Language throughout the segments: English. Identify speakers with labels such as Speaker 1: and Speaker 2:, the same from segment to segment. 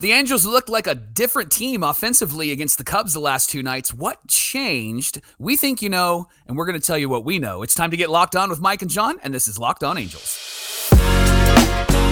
Speaker 1: The Angels looked like a different team offensively against the Cubs the last two nights. What changed? We think you know, and we're going to tell you what we know. It's time to get locked on with Mike and Jon, and this is Locked On Angels.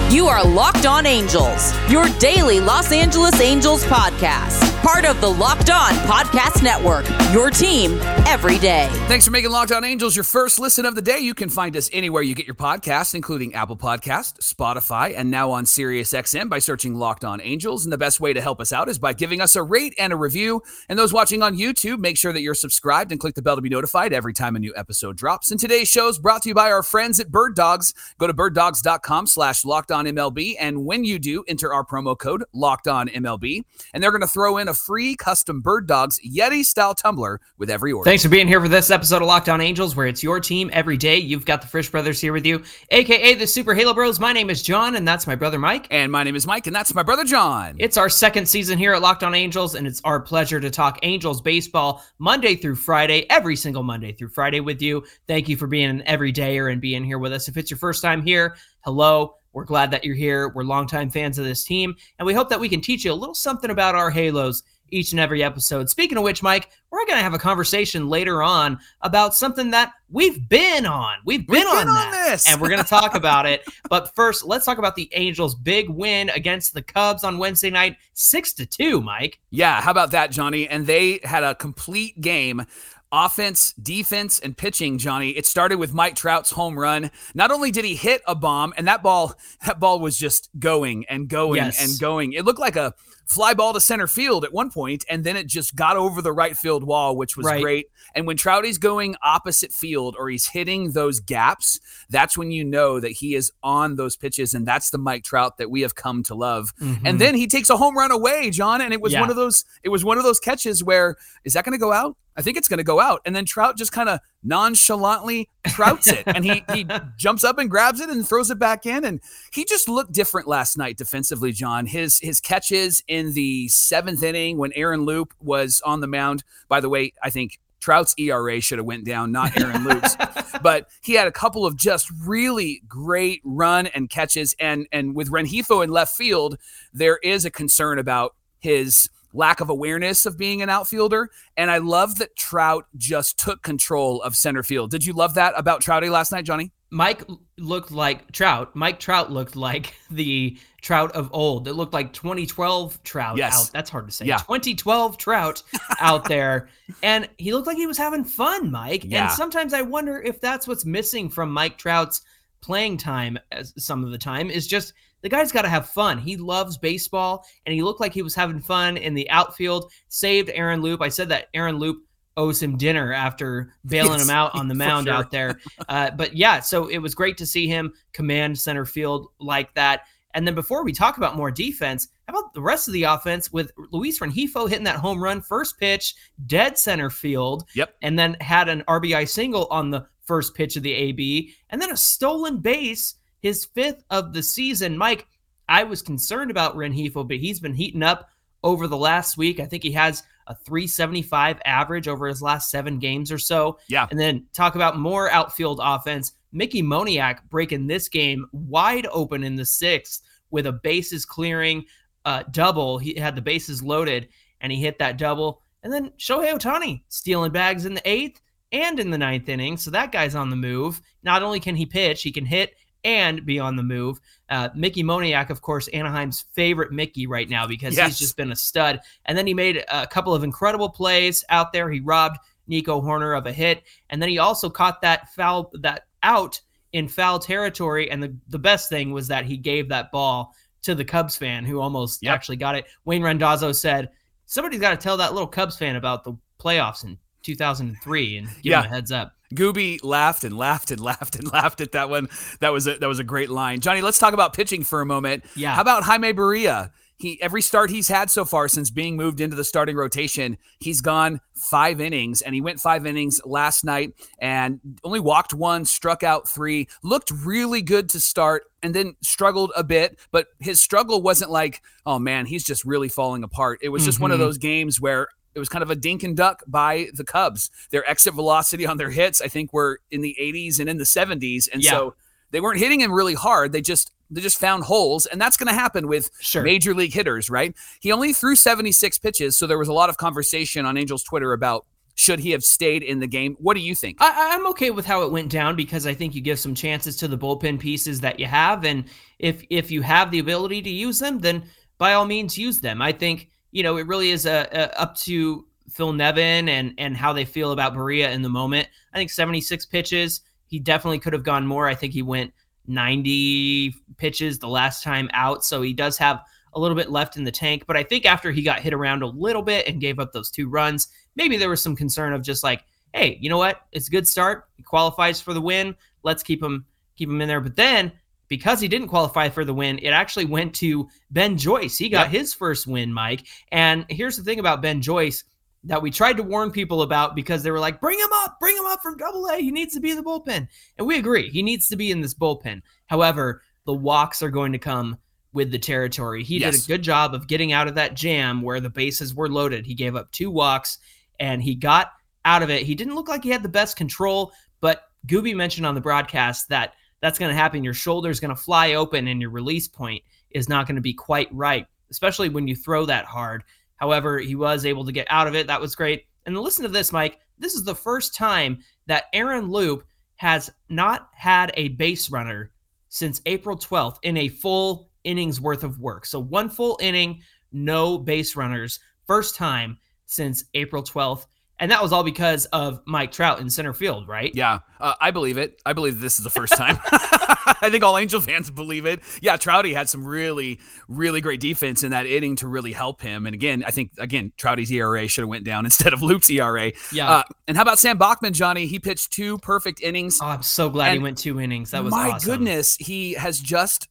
Speaker 2: You are Locked On Angels, your daily Los Angeles Angels podcast. Part of the Locked On Podcast Network, your team every day.
Speaker 1: Thanks for making Locked On Angels your first listen of the day. You can find us anywhere you get your podcasts, including Apple Podcast, Spotify, and now on SiriusXM by searching Locked On Angels. And the best way to help us out is by giving us a rate and a review. And those watching on YouTube, make sure that you're subscribed and click the bell to be notified every time a new episode drops. And today's show is brought to you by our friends at Bird Dogs. Go to birddogs.com slash locked on MLB. And when you do, enter our promo code locked on MLB. And they're going to throw in a free custom Bird Dogs Yeti style tumbler with every order.
Speaker 3: Thanks for being here for this episode of Locked On Angels, where it's your team every day. You've got the Frisch Brothers here with you, aka the Super Halo Bros. My name is Jon, and that's my brother Mike.
Speaker 1: And my name is Mike, and that's my brother Jon.
Speaker 3: It's our second season here at Locked On Angels, and it's our pleasure to talk Angels baseball Monday through Friday, every single Monday through Friday with you. Thank you for being an everydayer and being here with us. If it's your first time here, hello. We're glad that you're here. We're longtime fans of this team, and we hope that we can teach you a little something about our Halos each and every episode. Speaking of which, Mike, we're going to have a conversation later on about something that we've been on. We've been,
Speaker 1: We've
Speaker 3: on,
Speaker 1: been on
Speaker 3: that,
Speaker 1: this.
Speaker 3: and we're going to talk about it. But first, let's talk about the Angels' big win against the Cubs on Wednesday night, six to two. Mike,
Speaker 1: Yeah, how about that, Johnny? And they had a complete game. Offense, defense, and pitching, Johnny. It started with Mike Trout's home run. Not only did he hit a bomb, and that ball, that ball was just going and going
Speaker 3: Yes.
Speaker 1: and going. It looked like a fly ball to center field at one point, and then it just got over the right field wall, which was
Speaker 3: Right.
Speaker 1: great. And when Trouty's going opposite field or he's hitting those gaps, that's when you know that he is on those pitches, and that's the Mike Trout that we have come to love. Mm-hmm. And then he takes a home run away, Jon, and it was
Speaker 3: Yeah.
Speaker 1: one of those. It was one of those catches where is that going to go out? I think it's going to go out, and then Trout just kind of nonchalantly trouts it, and he he jumps up and grabs it and throws it back in, and he just looked different last night defensively, Jon. His his catches in the seventh inning when Aaron Loup was on the mound. By the way, I think. Trout's ERA should have went down, not Aaron Loup's. but he had a couple of just really great run and catches. And and with Rengifo in left field, there is a concern about his lack of awareness of being an outfielder. And I love that Trout just took control of center field. Did you love that about Trouty last night, Johnny?
Speaker 3: Mike looked like Trout. Mike Trout looked like the Trout of old. It looked like 2012 Trout
Speaker 1: Yes.
Speaker 3: out. That's hard to say.
Speaker 1: Yeah.
Speaker 3: 2012 Trout out there. And he looked like he was having fun, Mike.
Speaker 1: Yeah.
Speaker 3: And sometimes I wonder if that's what's missing from Mike Trout's playing time as some of the time is just the guy's got to have fun. He loves baseball and he looked like he was having fun in the outfield. Saved Aaron Loup. I said that Aaron Loup owes him dinner after bailing
Speaker 1: Yes,
Speaker 3: him out on the mound
Speaker 1: sure.
Speaker 3: out there. Uh, but yeah, so it was great to see him command center field like that. And then before we talk about more defense, how about the rest of the offense with Luis Rengifo hitting that home run first pitch, dead center field,
Speaker 1: Yep.
Speaker 3: and then had an RBI single on the first pitch of the AB, and then a stolen base, his fifth of the season. Mike, I was concerned about Rengifo, but he's been heating up over the last week. I think he has a 375 average over his last seven games or so.
Speaker 1: Yeah.
Speaker 3: And then talk about more outfield offense. Mickey Moniak breaking this game wide open in the sixth with a bases clearing uh, double. He had the bases loaded and he hit that double. And then Shohei Ohtani stealing bags in the eighth and in the ninth inning. So that guy's on the move. Not only can he pitch, he can hit and be on the move. Uh, Mickey Moniak, of course, Anaheim's favorite Mickey right now because
Speaker 1: Yes.
Speaker 3: he's just been a stud. And then he made a couple of incredible plays out there. He robbed Nico Hoerner of a hit, and then he also caught that foul that out in foul territory. And the, the best thing was that he gave that ball to the Cubs fan who almost
Speaker 1: Yep.
Speaker 3: actually got it. Wayne Randazzo said, "Somebody's got to tell that little Cubs fan about the playoffs in 2003 and give
Speaker 1: Yeah.
Speaker 3: him a heads up."
Speaker 1: Gooby laughed and laughed and laughed and laughed at that one. That was a that was a great line. Johnny, let's talk about pitching for a moment.
Speaker 3: Yeah.
Speaker 1: How about Jaime Barria? He every start he's had so far since being moved into the starting rotation, he's gone five innings, and he went five innings last night and only walked one, struck out three, looked really good to start, and then struggled a bit. But his struggle wasn't like, oh man, he's just really falling apart. It was just one of
Speaker 3: Mhm.
Speaker 1: those games where it was kind of a dink and duck by the Cubs. Their exit velocity on their hits, I think, were in the 80s and in the 70s, and
Speaker 3: Yeah.
Speaker 1: so they weren't hitting him really hard. They just they just found holes, and that's going to happen with
Speaker 3: Sure.
Speaker 1: major league hitters, right? He only threw 76 pitches, so there was a lot of conversation on Angels Twitter about should he have stayed in the game. What do you think?
Speaker 3: I, I'm okay with how it went down because I think you give some chances to the bullpen pieces that you have, and if if you have the ability to use them, then by all means use them. I think you know it really is a, a up to Phil Nevin and and how they feel about Barria in the moment. I think 76 pitches. He definitely could have gone more. I think he went 90 pitches the last time out, so he does have a little bit left in the tank. But I think after he got hit around a little bit and gave up those two runs, maybe there was some concern of just like, hey, you know what? It's a good start. He qualifies for the win. Let's keep him keep him in there. But then because he didn't qualify for the win, it actually went to Ben Joyce. He got
Speaker 1: Yep.
Speaker 3: his first win, Mike. And here's the thing about Ben Joyce that we tried to warn people about because they were like, bring him up, bring him up from double A. He needs to be in the bullpen. And we agree, he needs to be in this bullpen. However, the walks are going to come with the territory. He did a good job of getting out of that jam where the bases were loaded. He gave up two walks and he got out of it. He didn't look like he had the best control, but Gooby mentioned on the broadcast that that's going to happen. Your shoulder's going to fly open and your release point is not going to be quite right, especially when you throw that hard. However, he was able to get out of it. That was great. And listen to this, Mike. This is the first time that Aaron Loup has not had a base runner since April 12th in a full innings worth of work. So one full inning, no base runners. First time since April 12th. And that was all because of Mike Trout in center field, right?
Speaker 1: Yeah, uh, I believe it. I believe this is the first time. I think all Angel fans believe it. Yeah, Trouty had some really, really great defense in that inning to really help him. And again, I think again Trouty's ERA should have went down instead of Luke's ERA.
Speaker 3: Yeah.
Speaker 1: Uh, and how about Sam Bachman, Johnny? He pitched two perfect innings.
Speaker 3: oh, I'm so glad he went two innings. That was
Speaker 1: my
Speaker 3: awesome.
Speaker 1: goodness, he has just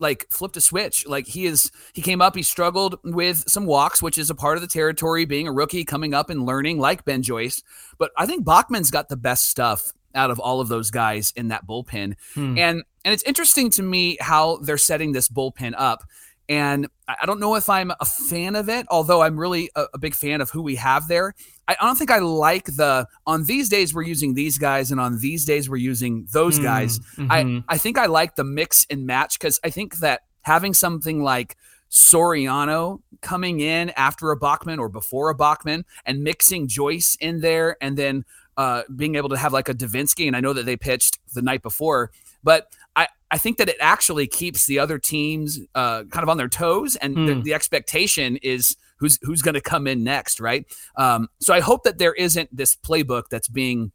Speaker 1: like flipped a switch. Like he is, he came up, he struggled with some walks, which is a part of the territory, being a rookie, coming up and learning, like Ben Joyce. But I think Bachman's got the best stuff out of all of those guys in that bullpen.
Speaker 3: Hmm.
Speaker 1: And and it's interesting to me how they're setting this bullpen up. And I don't know if I'm a fan of it, although I'm really a, a big fan of who we have there. I I don't think I like the on these days we're using these guys, and on these days we're using those
Speaker 3: Hmm.
Speaker 1: guys.
Speaker 3: Mhm.
Speaker 1: I I think I like the mix and match because I think that having something like Soriano coming in after a Bachman or before a Bachman and mixing Joyce in there and then uh, being able to have like a Devenski, and I know that they pitched the night before, but I, I think that it actually keeps the other teams uh, kind of on their toes, and the,
Speaker 3: Hmm.
Speaker 1: the expectation is who's who's going to come in next, right? Um, so I hope that there isn't this playbook that's being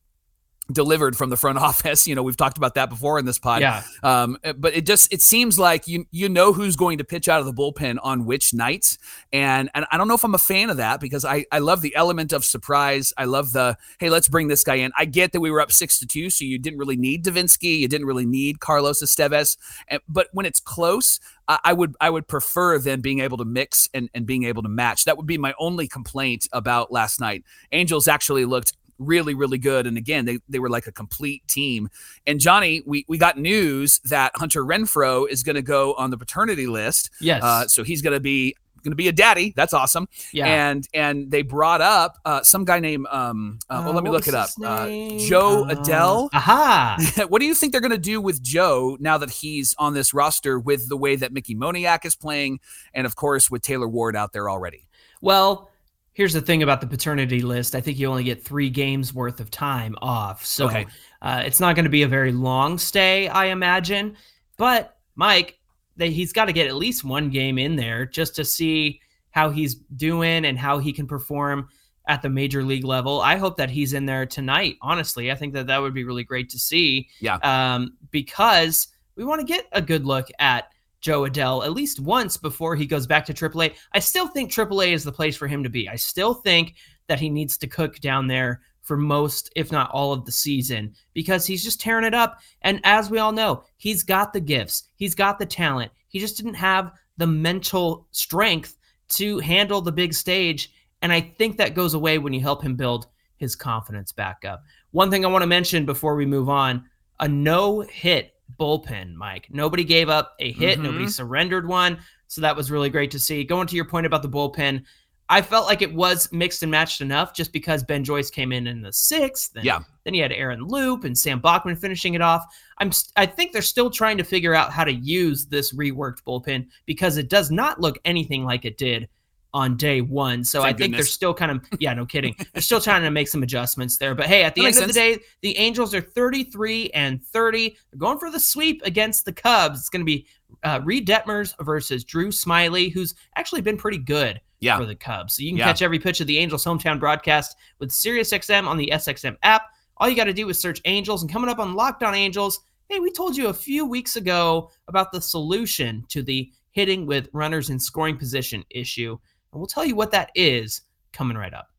Speaker 1: delivered from the front office. You know, we've talked about that before in this pod.
Speaker 3: yeah.
Speaker 1: Um, but it just it seems like you you know who's going to pitch out of the bullpen on which nights, and and I don't know if I'm a fan of that because I I love the element of surprise. I love the hey let's bring this guy in. I get that we were up six to two, so you didn't really need Devenski, you didn't really need Carlos Estévez, but when it's close. I I would I would prefer them being able to mix and, and being able to match. That would be my only complaint about last night. Angels actually looked really, really good. And again, they, they were like a complete team. And Johnny, we, we got news that Hunter Renfroe is going to go on the paternity list.
Speaker 3: Yes.
Speaker 1: Uh, so he's going to be going to be a daddy. That's awesome.
Speaker 3: yeah.
Speaker 1: And and they brought up uh, some guy named um. Uh, well,
Speaker 3: Uh,
Speaker 1: let me look it up. Uh. Jo
Speaker 3: Uh,
Speaker 1: Adell.
Speaker 3: Aha.
Speaker 1: what do you think they're going to do with Jo now that he's on this roster with the way that Mickey Moniak is playing, and of course with Taylor Ward out there already?
Speaker 3: Well, here's the thing about the paternity list. I think you only get three games worth of time off. So
Speaker 1: Okay.
Speaker 3: uh, it's not going to be a very long stay, I imagine. But Mike, they, he's got to get at least one game in there just to see how he's doing and how he can perform at the major league level. I hope that he's in there tonight. Honestly, I think that that would be really great to see.
Speaker 1: Yeah.
Speaker 3: Um, because we want to get a good look at Jo Adell at least once before he goes back to AAA. I still think AAA is the place for him to be. I still think that he needs to cook down there for most, if not all, of the season because he's just tearing it up. And as we all know, he's got the gifts, he's got the talent. He just didn't have the mental strength to handle the big stage. And I think that goes away when you help him build his confidence back up. One thing I want to mention before we move on a no hit bullpen, Mike. Nobody gave up a hit,
Speaker 1: Mhm.
Speaker 3: nobody surrendered one. So that was really great to see. Going to your point about the bullpen, I felt like it was mixed and matched enough just because Ben Joyce came in in the sixth. And
Speaker 1: Yeah.
Speaker 3: Then you had Aaron Loup and Sam Bachman finishing it off. I'm I think they're still trying to figure out how to use this reworked bullpen because it does not look anything like it did on day one. So
Speaker 1: Thank
Speaker 3: I think they're still kind of yeah, no kidding. they're still trying to make some adjustments there. But hey, at the
Speaker 1: That
Speaker 3: end of the day, the Angels are 33 and 30. They're going for the sweep against the Cubs. It's going to be uh, Reid Detmers versus Drew Smyly, who's actually been pretty good
Speaker 1: Yeah.
Speaker 3: for the Cubs. So you can
Speaker 1: Yeah.
Speaker 3: catch every pitch of the Angels hometown broadcast with SiriusXM on the SXM app. All you got to do is search Angels and coming up on Locked On Angels. Hey, we told you a few weeks ago about the solution to the hitting with runners in scoring position issue. And we'll tell you what that is coming right up.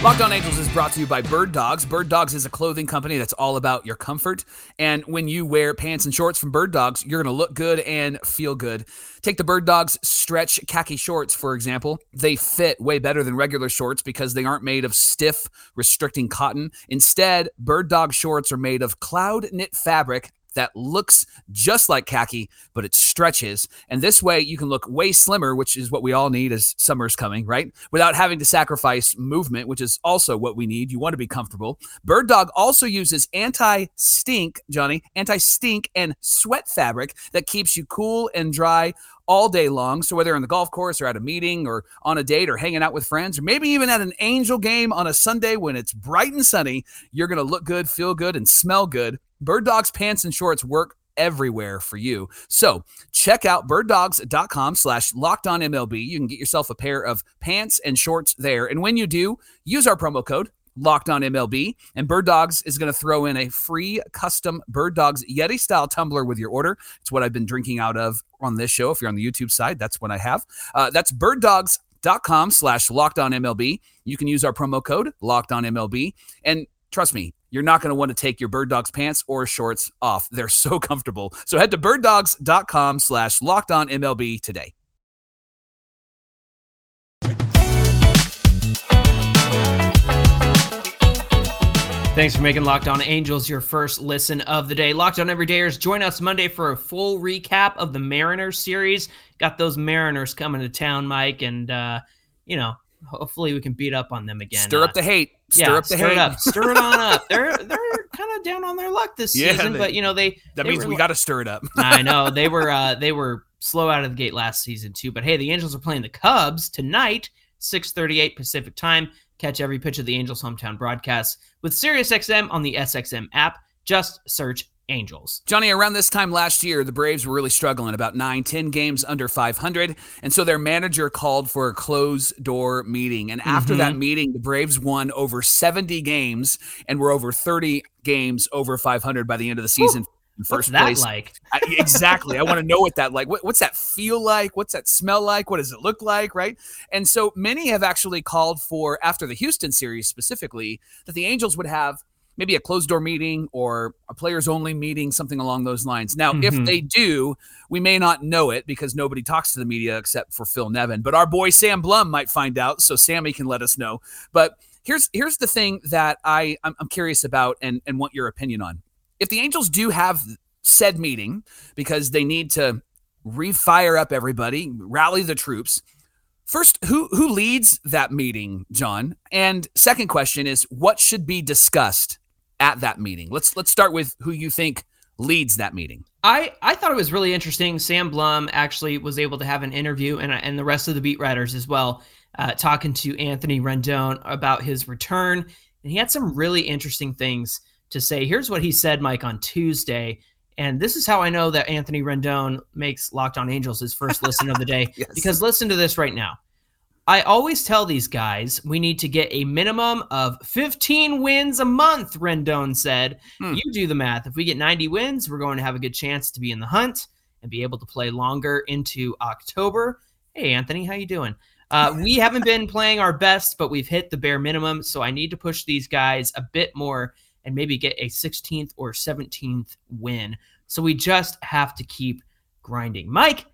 Speaker 1: Locked On Angels is brought to you by Bird Dogs. Bird Dogs is a clothing company that's all about your comfort. And when you wear pants and shorts from Bird Dogs, you're going to look good and feel good. Take the Bird Dogs stretch khaki shorts, for example. They fit way better than regular shorts because they aren't made of stiff, restricting cotton. Instead, Bird Dog shorts are made of cloud knit fabric that looks just like khaki, but it stretches. And this way you can look way slimmer, which is what we all need as summer's coming, right? Without having to sacrifice movement, which is also what we need. You want to be comfortable. Bird Dog also uses anti stink, Johnny, anti stink and sweat fabric that keeps you cool and dry all day long. So whether on the golf course or at a meeting or on a date or hanging out with friends or maybe even at an angel game on a Sunday when it's bright and sunny, you're going to look good, feel good, and smell good. Bird Dog's pants and shorts work everywhere for you. So check out birddogs.com slash locked on MLB. You can get yourself a pair of pants and shorts there. And when you do, use our promo code locked on MLB and Bird Dogs is going to throw in a free custom Bird Dogs Yeti style tumbler with your order. It's what I've been drinking out of on this show. If you're on the YouTube side, that's what I have. Uh, that's birddogs.com slash locked on MLB. You can use our promo code locked on MLB. And trust me, you're not going to want to take your Bird Dogs pants or shorts off. They're so comfortable. So head to birddogs.com slash locked on MLB today.
Speaker 3: Thanks for making Locked On Angels your first listen of the day. Locked On Everydayers, join us Monday for a full recap of the Mariners series. Got those Mariners coming to town, Mike, and uh, you know, hopefully we can beat up on them again.
Speaker 1: Stir
Speaker 3: Uh,
Speaker 1: up the hate. Stir
Speaker 3: yeah,
Speaker 1: up the
Speaker 3: stir it up, stir it on up. They're they're kind of down on their luck this
Speaker 1: Yeah,
Speaker 3: season,
Speaker 1: they-
Speaker 3: but you know they
Speaker 1: That
Speaker 3: they
Speaker 1: means
Speaker 3: were
Speaker 1: we got to stir it up.
Speaker 3: I know they were uh, they were slow out of the gate last season too. But hey, the Angels are playing the Cubs tonight, 6:38 Pacific time. Catch every pitch of the Angels hometown broadcast with SiriusXM on the SXM app. Just search Angels.
Speaker 1: Johnny, around this time last year, the Braves were really struggling about nine, 10 games under 500. And so their manager called for a closed door meeting. And after
Speaker 3: Mhm.
Speaker 1: that meeting, the Braves won over 70 games and were over 30 games over 500 by the end of the season.
Speaker 3: What's
Speaker 1: first place.
Speaker 3: like?
Speaker 1: I, exactly. I want to know what that like. What, what's that feel like? What's that smell like? What does it look like? Right. And so many have actually called for after the Houston series specifically that the Angels would have maybe a closed door meeting or a players only meeting, something along those lines. Now, if
Speaker 3: Mhm.
Speaker 1: they do, we may not know it because nobody talks to the media except for Phil Nevin. But our boy Sam Blum might find out, so Sammy can let us know. But here's here's the thing that I I'm, I'm curious about and and want your opinion on. If the Angels do have said meeting because they need to refire up everybody, rally the troops. First, who who leads that meeting, Jon? And second question is what should be discussed at that meeting? Let's let's start with who you think leads that meeting.
Speaker 3: I, I thought it was really interesting. Sam Blum actually was able to have an interview, and, and the rest of the beat writers as well, uh, talking to Anthony Rendon about his return. And he had some really interesting things to say. Here's what he said, Mike, on Tuesday. And this is how I know that Anthony Rendon makes Locked On Angels his first listen of the day.
Speaker 1: Yes.
Speaker 3: Because listen to this right now. I always tell these guys we need to get a minimum of 15 wins a month, Rendon said.
Speaker 1: Hmm.
Speaker 3: You do the math. If we get 90 wins, we're going to have a good chance to be in the hunt and be able to play longer into October. Hey, Anthony, how you doing? Uh, we haven't been playing our best, but we've hit the bare minimum. So I need to push these guys a bit more and maybe get a 16th or 17th win. So we just have to keep grinding. Mike,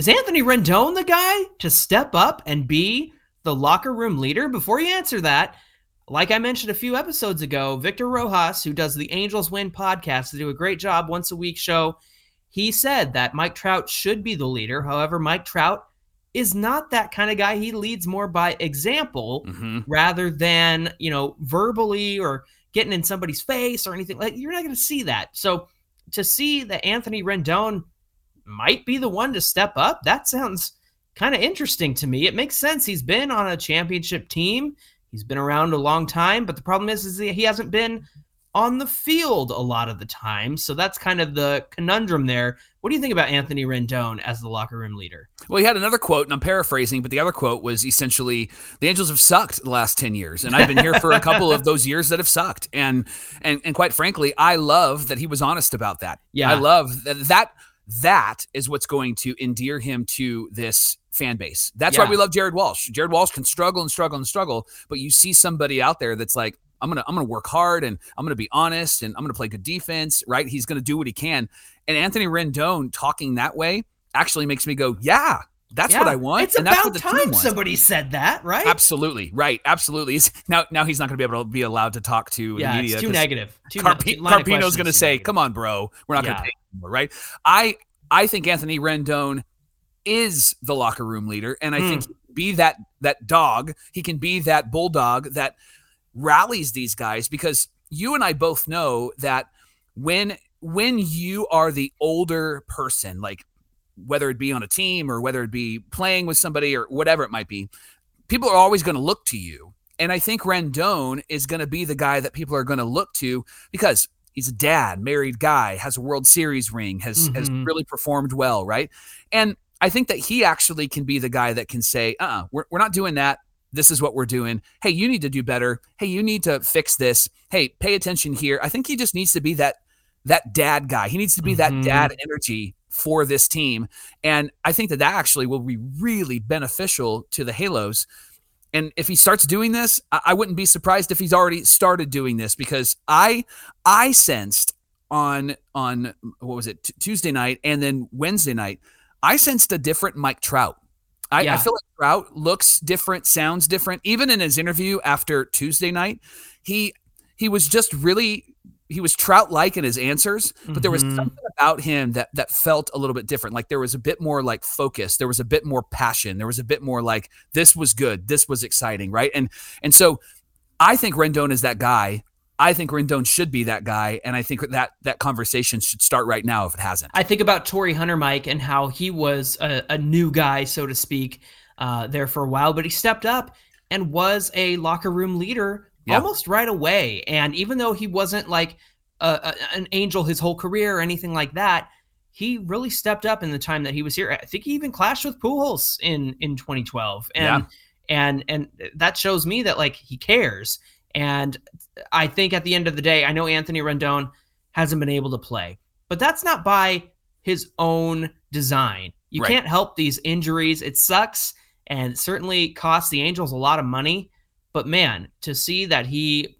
Speaker 3: is Anthony Rendon the guy to step up and be the locker room leader? Before you answer that, like I mentioned a few episodes ago, Victor Rojas, who does the Angels Win podcast, they do a great job once a week show. he said that Mike Trout should be the leader. However, Mike Trout is not that kind of guy. He leads more by example
Speaker 1: Mhm.
Speaker 3: rather than, you know, verbally or getting in somebody's face or anything. Like you're not going to see that. So to see that Anthony Rendon might be the one to step up, that sounds kind of interesting to me. It makes sense. He's been on a championship team. He's been around a long time, but the problem is, is he hasn't been on the field a lot of the time. So that's kind of the conundrum there. What do you think about Anthony Rendon as the locker room leader?
Speaker 1: Well, he had another quote, and I'm paraphrasing, but the other quote was essentially, "The Angels have sucked the last ten years, and I've been here for a couple of those years that have sucked." And and and quite frankly, I love that he was honest about that.
Speaker 3: Yeah.
Speaker 1: I love that. That that is what's going to endear him to this fan base. That's why we love Jared Walsh. Jared Walsh can struggle and struggle and struggle, but you see somebody out there that's like, I'm gonna I'm gonna work hard and I'm gonna be honest and I'm gonna play good defense, right? He's gonna do what he can. And Anthony Rendon talking that way actually makes me go, yeah, that's what I want.
Speaker 3: It's
Speaker 1: and that's
Speaker 3: about
Speaker 1: what the team
Speaker 3: time somebody said that, right?
Speaker 1: Absolutely right. Absolutely. He's, now, now he's not going to be able to be allowed to talk to
Speaker 3: yeah,
Speaker 1: the media.
Speaker 3: it's too negative. Too ne-
Speaker 1: Carpino's going to say,
Speaker 3: negative.
Speaker 1: "Come on, bro, we're not going to pay anymore." Right? I I think Anthony Rendon is the locker room leader, and I
Speaker 3: Hmm.
Speaker 1: think he can be that that dog. He can be that bulldog that rallies these guys because you and I both know that when when you are the older person, like whether it be on a team or whether it be playing with somebody or whatever it might be, people are always going to look to you. And I think Rendon is going to be the guy that people are going to look to because he's a dad, married guy, has a World Series ring, has has
Speaker 3: Mhm.
Speaker 1: really performed well, right? And I think that he actually can be the guy that can say, "Uh, uh we're we're not doing that. This is what we're doing. Hey, you need to do better. Hey, you need to fix this. Hey, pay attention here." I think he just needs to be that that dad guy. He needs to be
Speaker 3: Mhm.
Speaker 1: that dad energy for this team. And I think that that actually will be really beneficial to the Halos. And if he starts doing this, I, I wouldn't be surprised if he's already started doing this because I I sensed on on what was it T- Tuesday night and then Wednesday night, I sensed a different Mike Trout. I, I feel like Trout looks different, sounds different. Even in his interview after Tuesday night, he he was just really he was Trout like in his answers, but there was
Speaker 3: Mhm.
Speaker 1: something about him that that felt a little bit different. Like there was a bit more like focus, there was a bit more passion, there was a bit more like this was good, this was exciting, right? And and so I think Rendon is that guy. I think Rendon should be that guy, and I think that that conversation should start right now if it hasn't.
Speaker 3: I think about Torii Hunter, Mike, and how he was a, a new guy, so to speak, uh, there for a while, but he stepped up and was a locker room leader
Speaker 1: Yeah.
Speaker 3: almost right away. And even though he wasn't like a, a- an angel his whole career or anything like that, he really stepped up in the time that he was here. I think he even clashed with Pujols in in 2012, and and and that shows me that like he cares. And I think at the end of the day, I know Anthony Rendon hasn't been able to play, but that's not by his own design. You
Speaker 1: Right.
Speaker 3: can't help these injuries. It sucks and certainly costs the Angels a lot of money. But man, to see that he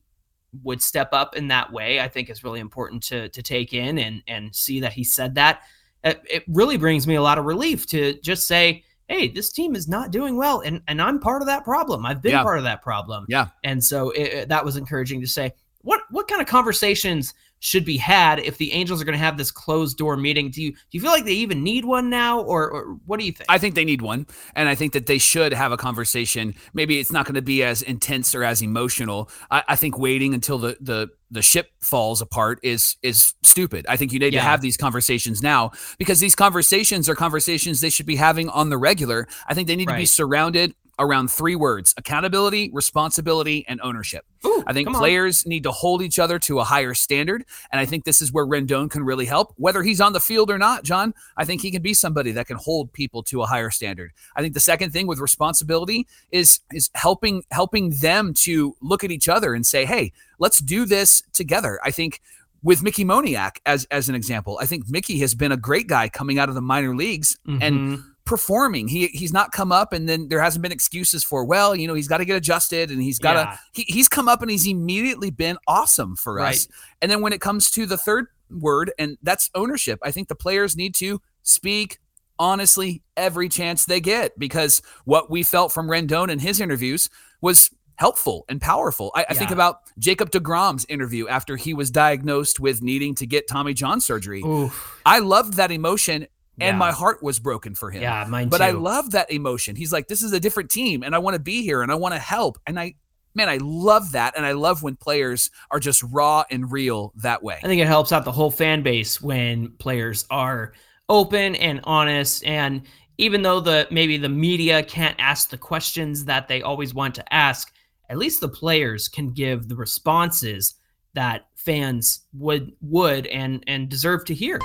Speaker 3: would step up in that way, I think is really important to to take in and and see that he said that. It, it really brings me a lot of relief to just say, hey, this team is not doing well, and and I'm part of that problem. I've been
Speaker 1: Yeah.
Speaker 3: part of that problem.
Speaker 1: Yeah.
Speaker 3: and so it, that was encouraging to say. What what kind of conversations should be had if the Angels are going to have this closed door meeting? Do you do you feel like they even need one now, or, or what do you think?
Speaker 1: I think they need one, and I think that they should have a conversation. Maybe it's not going to be as intense or as emotional. I, I think waiting until the the the ship falls apart is is stupid. I think you need
Speaker 3: Yeah.
Speaker 1: to have these conversations now because these conversations are conversations they should be having on the regular. I think they need to be surrounded around three words: accountability, responsibility, and ownership.
Speaker 3: Ooh,
Speaker 1: I think
Speaker 3: come on.
Speaker 1: players need to hold each other to a higher standard. And I think this is where Rendon can really help, whether he's on the field or not, Jon. I think he can be somebody that can hold people to a higher standard. I think the second thing with responsibility is is helping helping them to look at each other and say, hey, let's do this together. I think with Mickey Moniak as as an example, I think Mickey has been a great guy coming out of the minor leagues and
Speaker 3: Mhm.
Speaker 1: Performing. He he's not come up and then there hasn't been excuses for, well, you know, he's got to get adjusted and he's got to
Speaker 3: Yeah.
Speaker 1: he, he's come up and he's immediately been awesome for us. And then when it comes to the third word and that's ownership, I think the players need to speak honestly every chance they get because what we felt from Rendon in his interviews was helpful and powerful. I, I think about Jacob DeGrom's interview after he was diagnosed with needing to get Tommy John surgery.
Speaker 3: Oof.
Speaker 1: I loved that emotion and
Speaker 3: Yeah.
Speaker 1: my heart was broken for him.
Speaker 3: Yeah, mine
Speaker 1: But
Speaker 3: too.
Speaker 1: I love that emotion. He's like, this is a different team and I want to be here and I want to help. And I, man, I love that. And I love when players are just raw and real that way.
Speaker 3: I think it helps out the whole fan base when players are open and honest and even though the maybe the media can't ask the questions that they always want to ask, at least the players can give the responses that fans would would and and deserve to hear.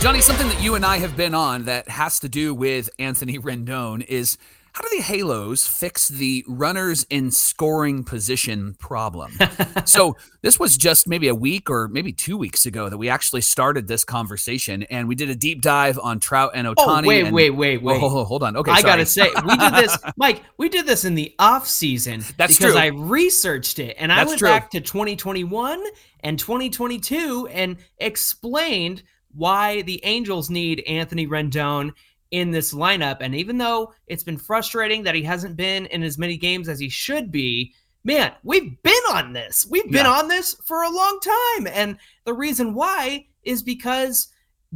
Speaker 1: Johnny, something that you and I have been on that has to do with Anthony Rendon is how do the Halos fix the runners in scoring position problem? so, this was just maybe a week or maybe two weeks ago that we actually started this conversation and we did a deep dive on Trout and Ohtani.
Speaker 3: Oh, wait,
Speaker 1: and-
Speaker 3: wait, wait, wait.
Speaker 1: Oh, hold on. Okay,
Speaker 3: I gotta say, we did this, Mike. We did this in the off season
Speaker 1: That's
Speaker 3: because
Speaker 1: true.
Speaker 3: I researched it and I went
Speaker 1: true.
Speaker 3: back to 2021 and 2022 and explained why the Angels need Anthony Rendon in this lineup. And even though it's been frustrating that he hasn't been in as many games as he should be, man, we've been on this. We've been
Speaker 1: Yeah.
Speaker 3: on this for a long time. And the reason why is because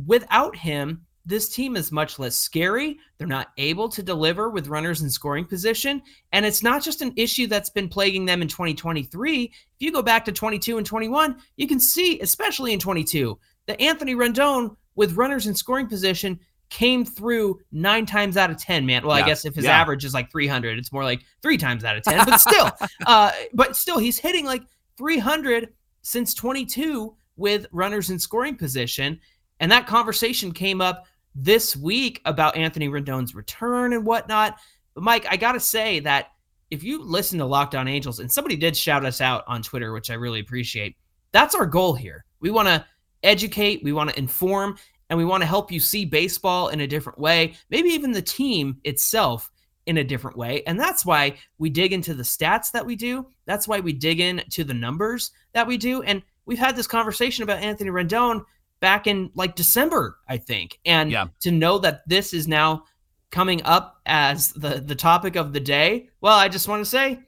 Speaker 3: without him, this team is much less scary. They're not able to deliver with runners in scoring position. And it's not just an issue that's been plaguing them in 2023. If you go back to 22 and 21, you can see, especially in 22, that Anthony Rendon with runners in scoring position came through nine times out of 10, man. Well,
Speaker 1: Yeah.
Speaker 3: I guess if his
Speaker 1: Yeah.
Speaker 3: average is like 300, it's more like three times out of 10, but still, uh, but still, he's hitting like 300 since 22 with runners in scoring position. And that conversation came up this week about Anthony Rendon's return and whatnot. But Mike, I got to say that if you listen to Locked On Angels, and somebody did shout us out on Twitter, which I really appreciate, that's our goal here. We want to educate, we want to inform, and we want to help you see baseball in a different way, maybe even the team itself in a different way. And that's why we dig into the stats that we do. That's why we dig into the numbers that we do. And we've had this conversation about Anthony Rendon back in like December, I think. And
Speaker 1: Yeah.
Speaker 3: to know that this is now coming up as the the topic of the day, well, I just want to say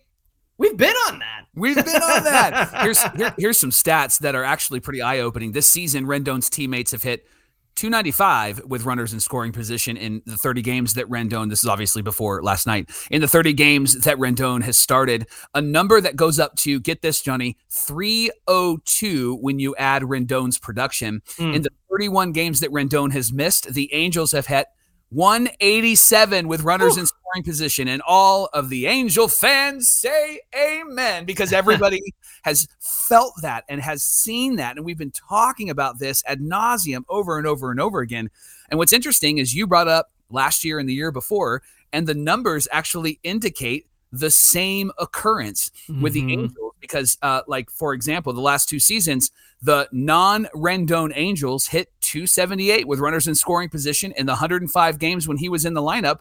Speaker 3: we've been on that.
Speaker 1: We've been on that. Here's here, here's some stats that are actually pretty eye opening. This season, Rendon's teammates have hit 295 with runners in scoring position in the 30 games that Rendon. This is obviously before last night. In the 30 games that Rendon has started, a number that goes up to get this, Johnny, 302 when you add Rendon's production.
Speaker 3: Mm.
Speaker 1: In the 31 games that Rendon has missed, the Angels have hit 187 with runners in scoring position. And all of the Angel fans say amen because everybody has felt that and has seen that. And we've been talking about this ad nauseum over and over and over again. And what's interesting is you brought up last year and the year before, and the numbers actually indicate the same occurrence with the
Speaker 3: Mhm.
Speaker 1: Angels because, uh, like, for example, the last two seasons, the non Rendon Angels hit 278 with runners in scoring position in the 105 games when he was in the lineup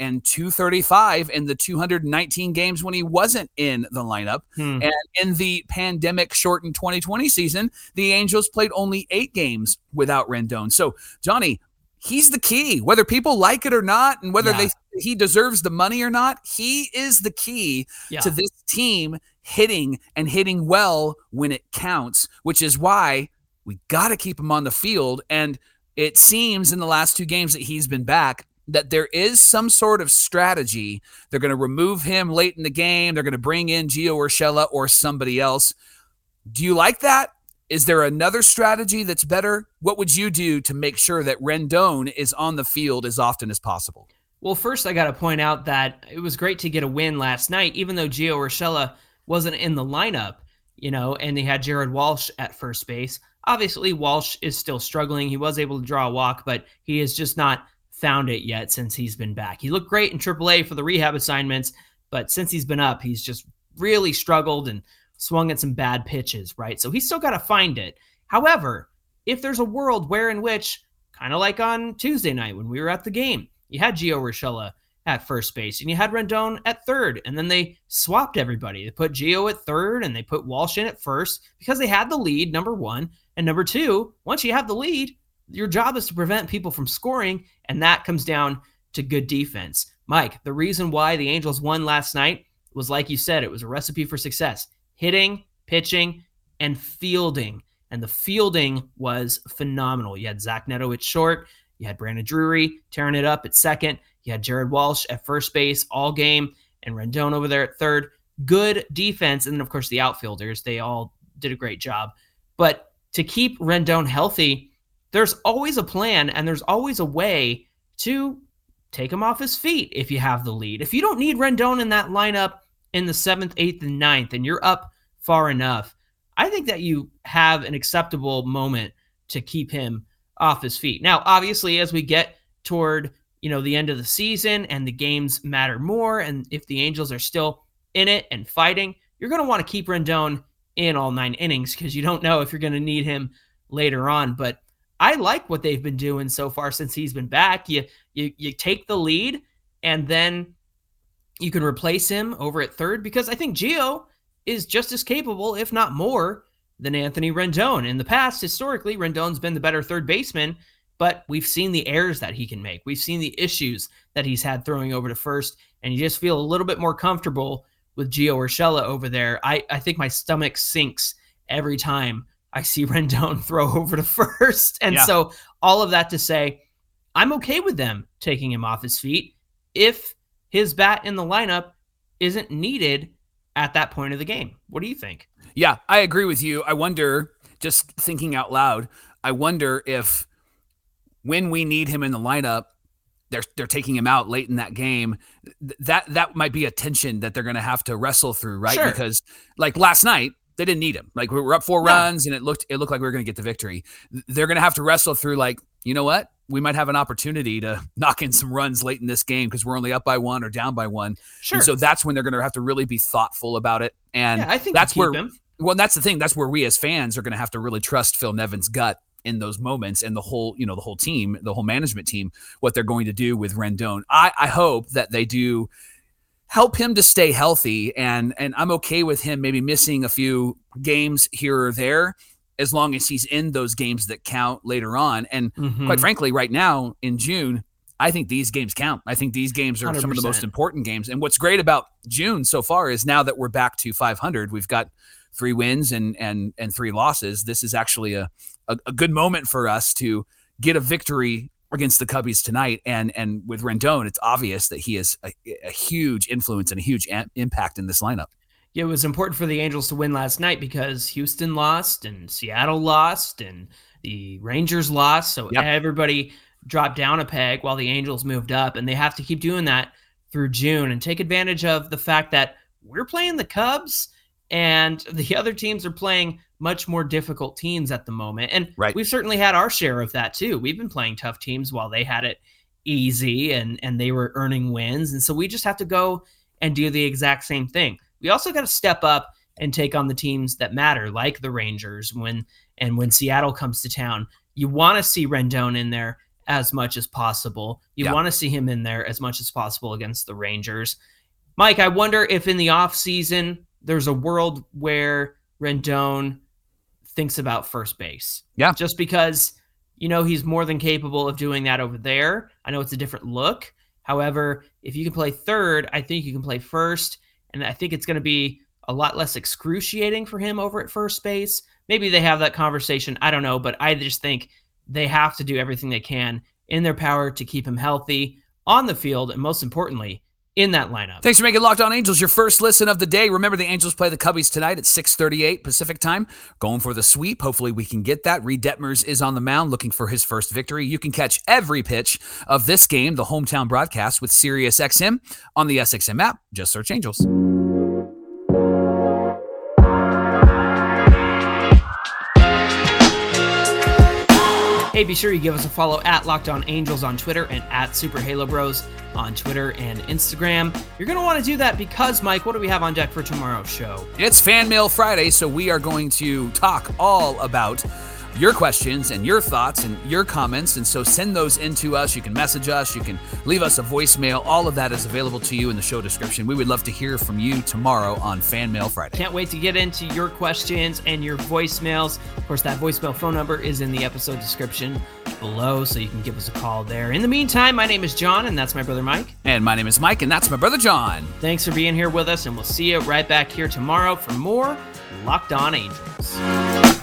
Speaker 1: and 235 in the 219 games when he wasn't in the lineup.
Speaker 3: Hmm.
Speaker 1: And in the pandemic shortened 2020 season, the Angels played only eight games without Rendon. So, Johnny, he's the key. Whether people like it or not, and whether
Speaker 3: Yeah.
Speaker 1: they he deserves the money or not, he is the key
Speaker 3: Yeah.
Speaker 1: to this team hitting and hitting well when it counts, which is why we got to keep him on the field. And it seems in the last two games that he's been back that there is some sort of strategy. They're going to remove him late in the game. They're going to bring in Gio Urshela or somebody else. Do you like that? Is there another strategy that's better? What would you do to make sure that Rendon is on the field as often as possible?
Speaker 3: Well, first, I got to point out that it was great to get a win last night, even though Gio Urshela wasn't in the lineup, you know, and they had Jared Walsh at first base. Obviously, Walsh is still struggling. He was able to draw a walk, but he is just not found it yet since he's been back. He looked great in AAA for the rehab assignments, but since he's been up, he's just really struggled and swung at some bad pitches, right? So he's still got to find it. However, if there's a world where in which, kind of like on Tuesday night when we were at the game, you had Gio Urshela at first base, and you had Rendon at third, and then they swapped everybody. They put Gio at third, and they put Walsh in at first because they had the lead. Number one, and number two, once you have the lead, your job is to prevent people from scoring, and that comes down to good defense. Mike, the reason why the Angels won last night was like you said, it was a recipe for success hitting, pitching, and fielding. And the fielding was phenomenal. You had Zach Neto at short, you had Brandon Drury tearing it up at second, you had Jared Walsh at first base all game, and Rendon over there at third. Good defense. And then, of course, the outfielders, they all did a great job. But to keep Rendon healthy, there's always a plan and there's always a way to take him off his feet if you have the lead. If you don't need Rendon in that lineup in the seventh, eighth, and ninth, and you're up far enough, I think that you have an acceptable moment to keep him off his feet. Now, obviously, as we get toward you know the end of the season and the games matter more, and if the Angels are still in it and fighting, you're going to want to keep Rendon in all nine innings because you don't know if you're going to need him later on. But I like what they've been doing so far since he's been back. You you you take the lead and then you can replace him over at third because I think Gio is just as capable, if not more, than Anthony Rendon. In the past, historically, Rendon's been the better third baseman, but we've seen the errors that he can make. We've seen the issues that he's had throwing over to first, and you just feel a little bit more comfortable with Gio Urshela over there. I, I think my stomach sinks every time I see Rendon throw over to first. And yeah. so all of that to say, I'm okay with them taking him off his feet if his bat in the lineup isn't needed at that point of the game. What do you think?
Speaker 1: Yeah, I agree with you. I wonder, just thinking out loud, I wonder if when we need him in the lineup, they're they're taking him out late in that game. That that might be a tension that they're going to have to wrestle through, right? Sure. Because like last night, they didn't need him. Like we were up four no. runs, and it looked it looked like we were going to get the victory. They're going to have to wrestle through. Like you know what? We might have an opportunity to knock in some runs late in this game because we're only up by one or down by one. Sure. And so that's when they're going to have to really be thoughtful about it. And
Speaker 3: yeah, I think
Speaker 1: that's where.
Speaker 3: Him.
Speaker 1: Well, that's the thing. That's where we as fans are going to have to really trust Phil Nevin's gut in those moments and the whole, you know, the whole team, the whole management team, what they're going to do with Rendon. I, I hope that they do help him to stay healthy and and I'm okay with him maybe missing a few games here or there as long as he's in those games that count later on. And mm-hmm. quite frankly, right now in June, I think these games count. I think these games are 100%. some of the most important games. And what's great about June so far is now that we're back to 500, we've got three wins and and and three losses. This is actually a a, a good moment for us to get a victory against the Cubbies tonight. And and with Rendon, it's obvious that he is a, a huge influence and a huge a- impact in this lineup.
Speaker 3: Yeah, it was important for the Angels to win last night because Houston lost and Seattle lost and the Rangers lost. So yep. everybody dropped down a peg while the Angels moved up, and they have to keep doing that through June and take advantage of the fact that we're playing the Cubs and the other teams are playing much more difficult teams at the moment. And right. we've certainly had our share of that too. We've been playing tough teams while they had it easy and and they were earning wins. And so we just have to go and do the exact same thing. We also got to step up and take on the teams that matter, like the Rangers when and when Seattle comes to town. You want to see Rendon in there as much as possible. You yeah. want to see him in there as much as possible against the Rangers. Mike, I wonder if in the offseason there's a world where Rendon thinks about first base.
Speaker 1: Yeah.
Speaker 3: Just because, you know, he's more than capable of doing that over there. I know it's a different look. However, if you can play third, I think you can play first. And I think it's going to be a lot less excruciating for him over at first base. Maybe they have that conversation. I don't know. But I just think they have to do everything they can in their power to keep him healthy on the field. And most importantly, in that lineup.
Speaker 1: Thanks for making Locked On Angels your first listen of the day. Remember, the Angels play the Cubbies tonight at 6:38 Pacific time. Going for the sweep. Hopefully, we can get that. Reid Detmers is on the mound, looking for his first victory. You can catch every pitch of this game, the hometown broadcast, with SiriusXM on the SXM app. Just search Angels.
Speaker 3: Hey, be sure you give us a follow at Locked On Angels on Twitter and at Super Halo Bros on Twitter and Instagram. You're going to want to do that because, Mike, what do we have on deck for tomorrow's show?
Speaker 1: It's Fan Mail Friday, so we are going to talk all about your questions and your thoughts and your comments. And so send those in to us. You can message us, you can leave us a voicemail. All of that is available to you in the show description. We would love to hear from you tomorrow on Fan Mail Friday.
Speaker 3: Can't wait to get into your questions and your voicemails. Of course, that voicemail phone number is in the episode description below, so you can give us a call there. In the meantime, my name is Jon, and that's my brother Mike.
Speaker 1: And my name is Mike, and that's my brother Jon.
Speaker 3: Thanks for being here with us, and we'll see you right back here tomorrow for more Locked On Angels.